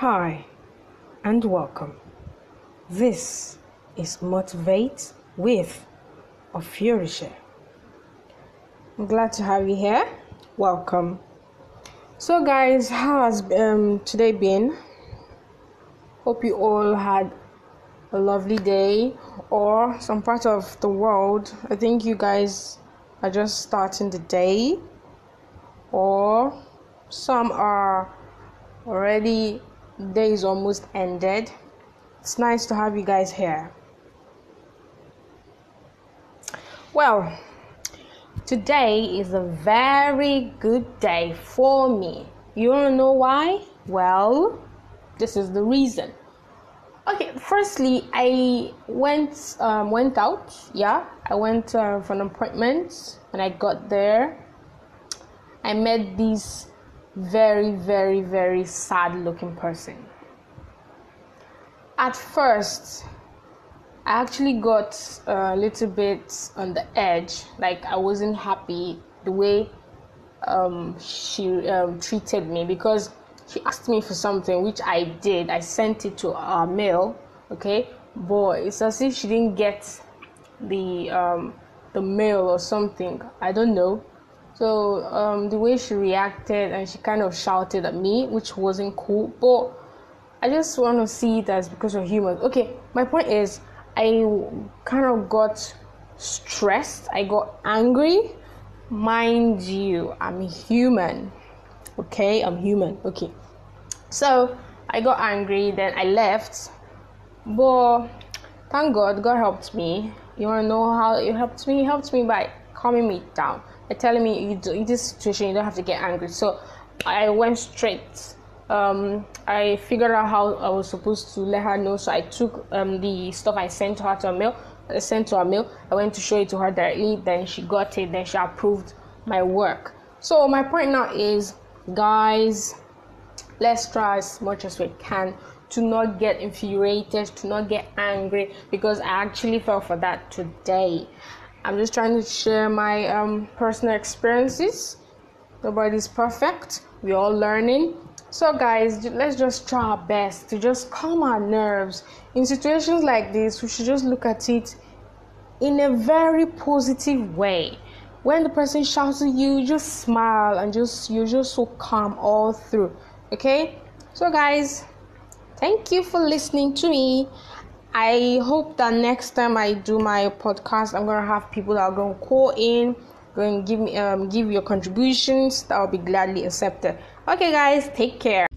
Hi, and welcome. This is Motivate with Ofurishe. I'm glad to have you here. Welcome. So, guys, how has um, today been? Hope you all had a lovely day or some part of the world. I think you guys are just starting the day, or some are already day is almost ended. It's nice to have you guys here. Well, today is a very good day for me. You want to know why? Well, this is the reason. Okay, firstly, I went um, went out. Yeah, I went uh, for an appointment. When I got there, I met this very, very, very sad looking person. At first, I actually got a little bit on the edge, like I wasn't happy the way um, she um, treated me because she asked me for something which I did. I sent it to our mail, okay, but it's as if she didn't get the um, the mail or something. I don't know. So um, the way she reacted and she kind of shouted at me, which wasn't cool. But I just want to see as because of humans. Okay, my point is, I kind of got stressed. I got angry. Mind you, I'm human. Okay, I'm human. Okay, so I got angry. Then I left. But thank God, God helped me. You want to know how it helped me? It helped me by calming me down telling me you do, in this situation you don't have to get angry. So I went straight. Um, I figured out how I was supposed to let her know. So I took um, the stuff I sent to her to a mail. I sent to her mail. I went to show it to her directly. Then she got it. Then she approved my work. So my point now is, guys, let's try as much as we can to not get infuriated, to not get angry, because I actually fell for that today. I'm just trying to share my um, personal experiences. Nobody's perfect. We're all learning. So, guys, let's just try our best to just calm our nerves. In situations like this, we should just look at it in a very positive way. When the person shouts at you, just smile and just you're just so calm all through. Okay? So, guys, thank you for listening to me. I hope that next time I do my podcast, I'm gonna have people that are gonna call in, going to give me um give your contributions. That will be gladly accepted. Okay, guys, take care.